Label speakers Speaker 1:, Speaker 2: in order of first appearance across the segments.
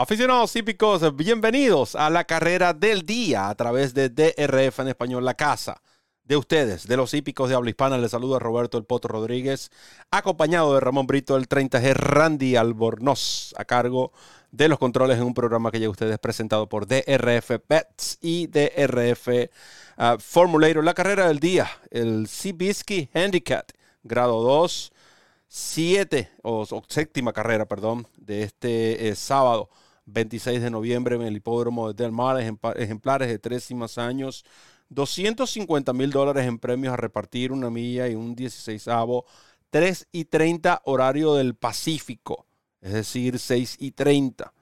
Speaker 1: Aficionados hípicos, bienvenidos a la carrera del día a través de DRF en español, la casa de ustedes, de los hípicos de habla hispana. Les saluda Roberto El Poto Rodríguez, acompañado de Ramón Brito, el 30G Randy Albornoz, a cargo de los controles en un programa que llega a ustedes presentado por DRF Bets y DRF uh, Formulator. La carrera del día, el Cibisky Handicap, grado 2, 7 o, séptima carrera, perdón, de este eh, sábado. 26 de noviembre en el hipódromo de Del Mar, ejemplares de tres y más años, 250 mil dólares en premios a repartir, una milla y un 16 avo, 3 y 30 horario del Pacífico, es decir, 6 y 30.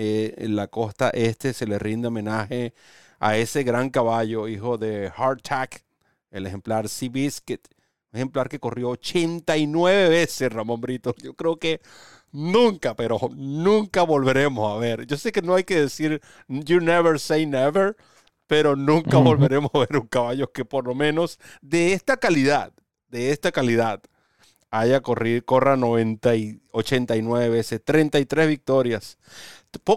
Speaker 1: Eh, en la costa este se le rinde homenaje a ese gran caballo, hijo de Hardtack, el ejemplar Sea Biscuit, ejemplar que corrió 89 veces, Ramón Brito. Yo creo que nunca, pero nunca volveremos a ver. Yo sé que no hay que decir you never say never, pero nunca volveremos a ver un caballo que por lo menos de esta calidad, de esta calidad, haya corrido, corra 90 y 89 veces, 33 victorias.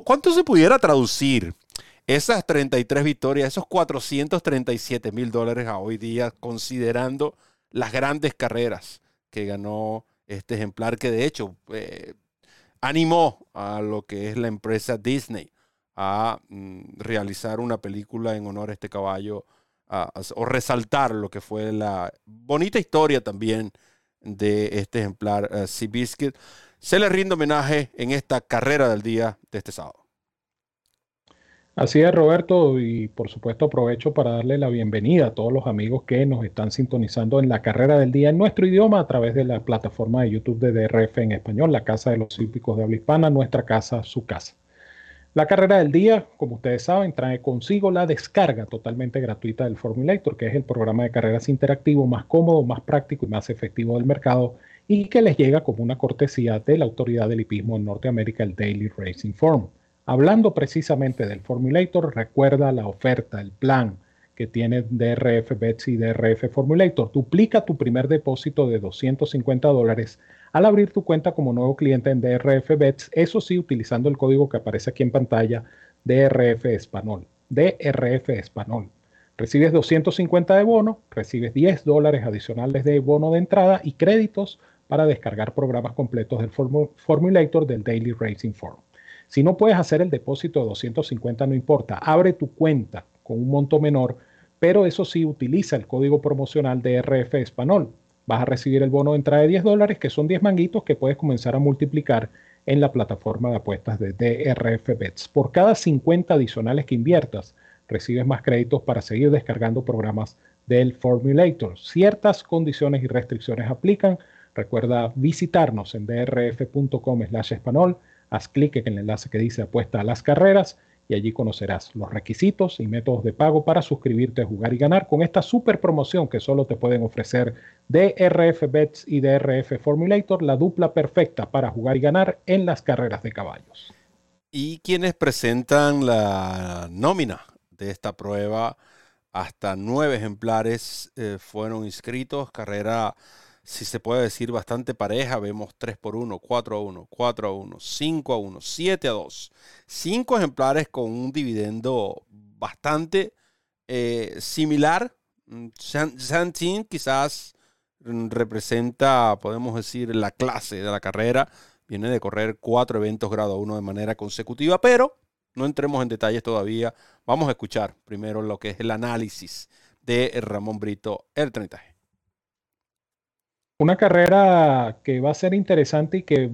Speaker 1: ¿Cuánto se pudiera traducir esas 33 victorias, esos 437 mil dólares a hoy día, considerando las grandes carreras que ganó este ejemplar, que de hecho eh, animó a lo que es la empresa Disney a mm, realizar una película en honor a este caballo o resaltar lo que fue la bonita historia también de este ejemplar uh, Seabiscuit. Se le rinde homenaje en esta carrera del día de este sábado.
Speaker 2: Así es, Roberto, y por supuesto aprovecho para darle la bienvenida a todos los amigos que nos están sintonizando en la carrera del día en nuestro idioma a través de la plataforma de YouTube de DRF en español, la Casa de los Hípicos de Habla Hispana, nuestra casa, su casa. La carrera del día, como ustedes saben, trae consigo la descarga totalmente gratuita del Formulator, que es el programa de carreras interactivo más cómodo, más práctico y más efectivo del mercado y que les llega como una cortesía de la autoridad del hipismo en Norteamérica, el Daily Racing Form. Hablando precisamente del Formulator, recuerda la oferta, el plan que tiene DRF Bets y DRF Formulator. Duplica tu primer depósito de 250 dólares al abrir tu cuenta como nuevo cliente en DRF Bets, eso sí, utilizando el código que aparece aquí en pantalla, DRF Español. DRF Español. Recibes 250 de bono, recibes 10 dólares adicionales de bono de entrada y créditos para descargar programas completos del Formulator del Daily Racing Form. Si no puedes hacer el depósito de 250, no importa. Abre tu cuenta con un monto menor, pero eso sí, utiliza el código promocional de RF Español. Vas a recibir el bono de entrada de 10 dólares, que son 10 manguitos que puedes comenzar a multiplicar en la plataforma de apuestas de DRF Bets. Por cada 50 adicionales que inviertas, recibes más créditos para seguir descargando programas del Formulator. Ciertas condiciones y restricciones aplican. Recuerda visitarnos en drf.com slash español Haz clic en el enlace que dice apuesta a las carreras y allí conocerás los requisitos y métodos de pago para suscribirte a jugar y ganar con esta super promoción que solo te pueden ofrecer DRF Bets y DRF Formulator, la dupla perfecta para jugar y ganar en las carreras de caballos.
Speaker 1: Y quienes presentan la nómina de esta prueba, hasta nueve ejemplares eh, fueron inscritos, carrera si se puede decir, bastante pareja. Vemos 3 por 1, 4 a 1, 4 a 1, 5 a 1, 7 a 2. Cinco ejemplares con un dividendo bastante eh, similar. Mm, Santin quizás mm, representa, podemos decir, la clase de la carrera. Viene de correr cuatro eventos grado 1 de manera consecutiva, pero no entremos en detalles todavía. Vamos a escuchar primero lo que es el análisis de Ramón Brito, el 30
Speaker 2: una carrera que va a ser interesante y que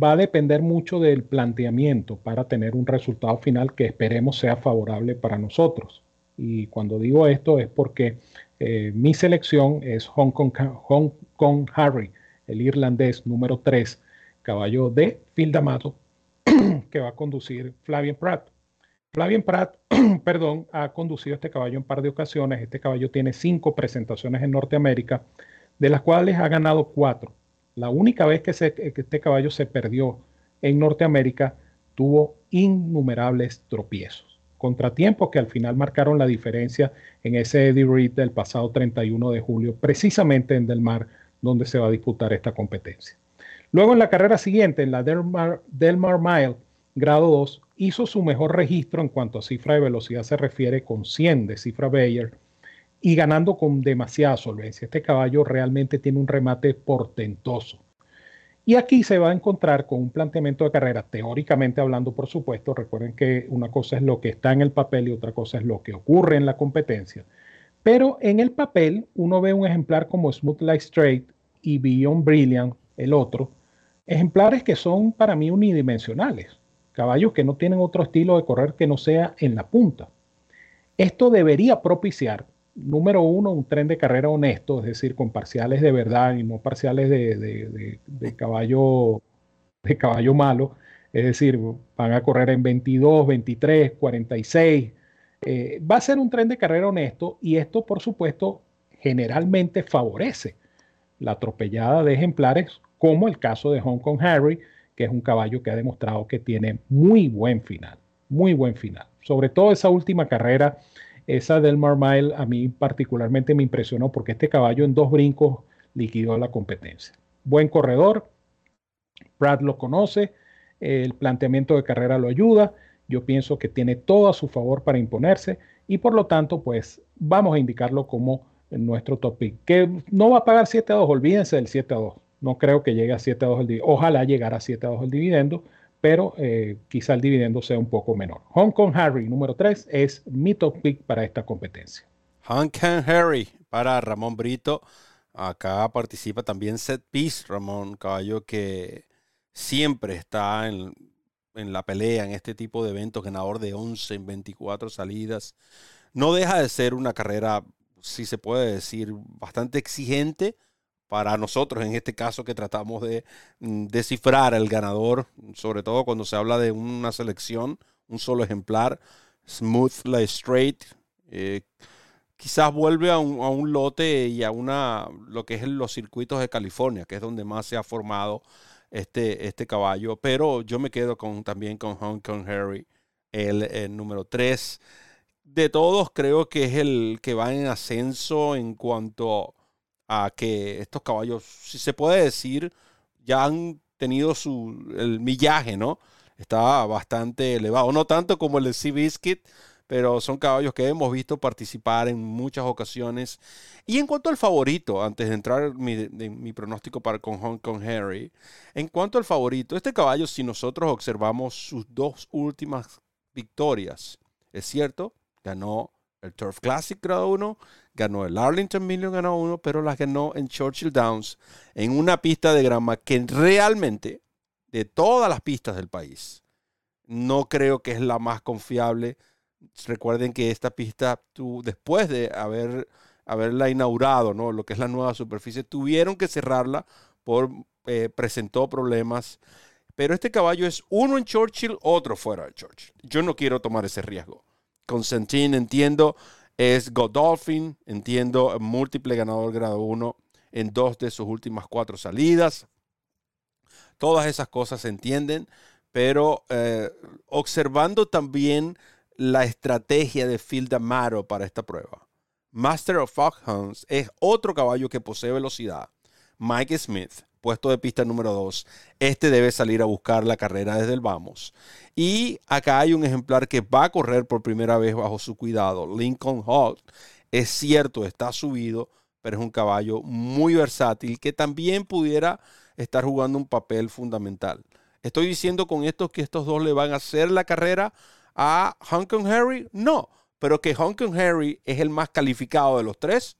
Speaker 2: va a depender mucho del planteamiento para tener un resultado final que esperemos sea favorable para nosotros. Y cuando digo esto es porque eh, mi selección es Hong Kong, Hong Kong Harry, el irlandés número 3, caballo de Phil D'Amato, que va a conducir Flavien Pratt. Flavien Pratt, perdón, ha conducido este caballo en par de ocasiones. Este caballo tiene cinco presentaciones en Norteamérica de las cuales ha ganado cuatro. La única vez que, este caballo se perdió en Norteamérica tuvo innumerables tropiezos, contratiempos que al final marcaron la diferencia en ese Eddie Reed del pasado 31 de julio, precisamente en Del Mar, donde se va a disputar esta competencia. Luego en la carrera siguiente, en la Delmar, Delmar Mile, grado 2, hizo su mejor registro en cuanto a cifra de velocidad se refiere con 100 de cifra Bayer y ganando con demasiada solvencia. Este caballo realmente tiene un remate portentoso. Y aquí se va a encontrar con un planteamiento de carrera, teóricamente hablando, por supuesto. Recuerden que una cosa es lo que está en el papel y otra cosa es lo que ocurre en la competencia. Pero en el papel uno ve un ejemplar como Smooth Like Straight y Beyond Brilliant, el otro, ejemplares que son para mí unidimensionales, caballos que no tienen otro estilo de correr que no sea en la punta. Esto debería propiciar, número uno, un tren de carrera honesto, es decir, con parciales de verdad y no parciales de, caballo, de caballo malo, es decir, van a correr en 22, 23, 46. va a ser un tren de carrera honesto y esto, por supuesto, generalmente favorece la atropellada de ejemplares como el caso de Hong Kong Harry, que es un caballo que ha demostrado que tiene muy buen final, muy buen final. Sobre todo esa última carrera, esa del Marmile, a mí particularmente me impresionó porque este caballo en dos brincos liquidó la competencia. Buen corredor, Brad lo conoce, el planteamiento de carrera lo ayuda, yo pienso que tiene todo a su favor para imponerse y por lo tanto, pues vamos a indicarlo como nuestro top pick. Que no va a pagar 7 a 2, olvídense del 7 a 2. No creo que llegue a 7 a 2 el dividendo. Ojalá llegara a 7 a 2 el dividendo, pero eh, quizá el dividendo sea un poco menor. Hong Kong Harry, número 3, es mi top pick para esta competencia.
Speaker 1: Hong Kong Harry para Ramón Brito. Acá participa también Set Piece, Ramón, caballo que siempre está en, en la pelea en este tipo de eventos, ganador de 11 en 24 salidas. No deja de ser una carrera, si se puede decir, bastante exigente para nosotros, en este caso que tratamos de mm, descifrar al ganador, sobre todo cuando se habla de una selección, un solo ejemplar, Smooth Like Straight, eh, quizás vuelve a un, lote y a una, lo que es los circuitos de California, que es donde más se ha formado este, este caballo, pero yo me quedo con, también con Hong Kong Harry, el, el número 3. De todos, creo que es el que va en ascenso en cuanto a que estos caballos, si se puede decir, ya han tenido su, el millaje, ¿no? Está bastante elevado. No tanto como el de Sea Biscuit, pero son caballos que hemos visto participar en muchas ocasiones. Y en cuanto al favorito, antes de entrar en mi, mi, pronóstico para con Hong Kong Harry, en cuanto al favorito, este caballo, si nosotros observamos sus dos últimas victorias, es cierto, ganó el Turf Classic grado 1 ganó el Arlington Million, ganó uno, pero las ganó en Churchill Downs, en una pista de grama que realmente, de todas las pistas del país, no creo que es la más confiable. Recuerden que esta pista, después de haber, haberla inaugurado, ¿no? lo que es la nueva superficie, tuvieron que cerrarla por eh, presentó problemas. Pero este caballo es uno en Churchill, otro fuera de Churchill. Yo no quiero tomar ese riesgo. Constantin, entiendo, es Godolphin, entiendo, múltiple ganador grado 1 en dos de sus últimas cuatro salidas. Todas esas cosas se entienden, pero eh, observando también la estrategia de Phil D'Amato para esta prueba. Master of Foxhounds es otro caballo que posee velocidad. Mike Smith puesto de pista número 2. Este debe salir a buscar la carrera desde el vamos. Y acá hay un ejemplar que va a correr por primera vez bajo su cuidado. Lincoln Hall. Es cierto, está subido, pero es un caballo muy versátil que también pudiera estar jugando un papel fundamental. ¿Estoy diciendo con esto que estos dos le van a hacer la carrera a Hong Kong Harry? No, pero que Hong Kong Harry es el más calificado de los tres,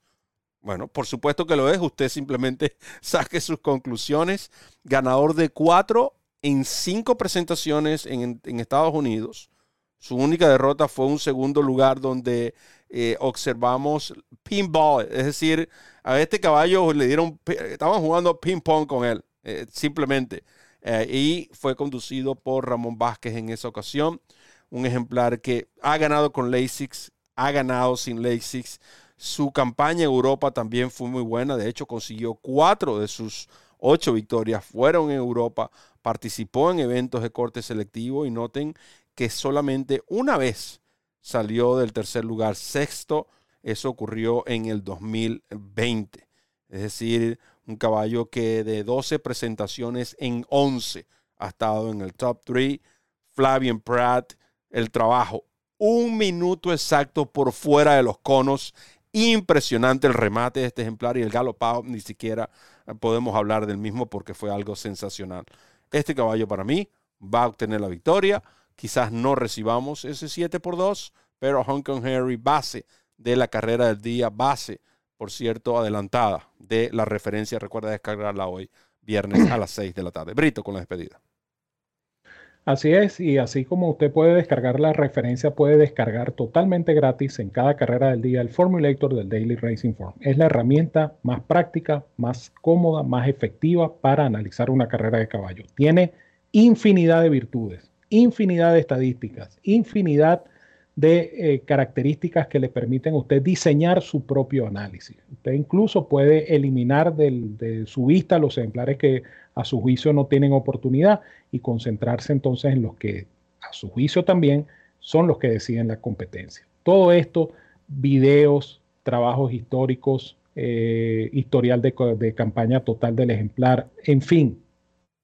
Speaker 1: bueno, por supuesto que lo es. Usted simplemente saque sus conclusiones. Ganador de cuatro en cinco presentaciones en, Estados Unidos. Su única derrota fue un segundo lugar donde eh, observamos pinball. Es decir, a este caballo le dieron, estaban jugando ping pong con él, eh, simplemente. Eh, y fue conducido por Ramón Vázquez en esa ocasión. Un ejemplar que ha ganado con Lasix, ha ganado sin Lasix. Su campaña en Europa también fue muy buena. De hecho, consiguió cuatro de sus ocho victorias. Fueron en Europa. Participó en eventos de corte selectivo. Y noten que solamente una vez salió del tercer lugar, sexto. Eso ocurrió en el 2020. Es decir, un caballo que de 12 presentaciones en 11 ha estado en el top 3. Flavian Pratt, el trabajo. Un minuto exacto por fuera de los conos. Impresionante el remate de este ejemplar y el galopado ni siquiera podemos hablar del mismo porque fue algo sensacional. Este caballo para mí va a obtener la victoria. Quizás no recibamos ese 7 por 2, pero Hong Kong Harry, base de la carrera del día, base, por cierto, adelantada de la referencia. Recuerda descargarla hoy, viernes a las 6 de la tarde. Brito con la despedida.
Speaker 2: Así es, y así como usted puede descargar la referencia, puede descargar totalmente gratis en cada carrera del día el Formulator del Daily Racing Form. Es la herramienta más práctica, más cómoda, más efectiva para analizar una carrera de caballo. Tiene infinidad de virtudes, infinidad de estadísticas, infinidad de eh, características que le permiten a usted diseñar su propio análisis. Usted incluso puede eliminar de su vista los ejemplares que a su juicio no tienen oportunidad y concentrarse entonces en los que a su juicio también son los que deciden la competencia. Todo esto, videos, trabajos históricos, eh, historial de, de campaña total del ejemplar, en fin,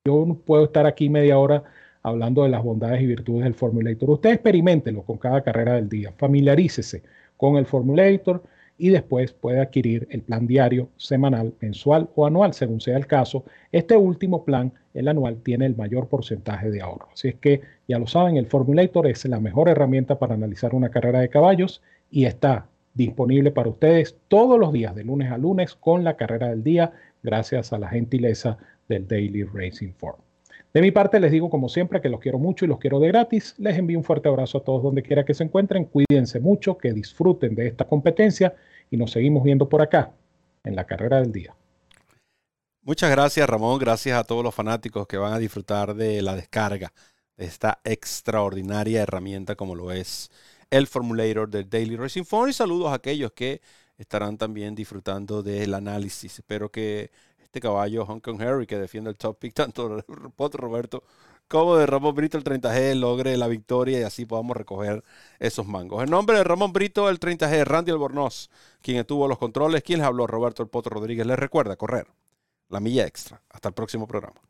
Speaker 2: yo puedo estar aquí media hora hablando de las bondades y virtudes del Formulator. Usted experimentelo con cada carrera del día, familiarícese con el Formulator y después puede adquirir el plan diario, semanal, mensual o anual, según sea el caso. Este último plan, el anual, tiene el mayor porcentaje de ahorro. Así es que, ya lo saben, el Formulator es la mejor herramienta para analizar una carrera de caballos y está disponible para ustedes todos los días, de lunes a lunes, con la carrera del día, gracias a la gentileza del Daily Racing Form. De mi parte les digo como siempre que los quiero mucho y los quiero de gratis. Les envío un fuerte abrazo a todos donde quiera que se encuentren. Cuídense mucho, que disfruten de esta competencia y nos seguimos viendo por acá en la carrera del día.
Speaker 1: Muchas gracias Ramón, gracias a todos los fanáticos que van a disfrutar de la descarga de esta extraordinaria herramienta como lo es el Formulator del Daily Racing Phone y saludos a aquellos que estarán también disfrutando del análisis. Espero que este caballo Hong Kong Harry que defiende el top pick tanto de Roberto como de Ramón Brito el 30G logre la victoria y así podamos recoger esos mangos. En nombre de Ramón Brito el 30G, Randy Albornoz, quien estuvo los controles, quien les habló Roberto el Potro Rodríguez, les recuerda correr la milla extra. Hasta el próximo programa.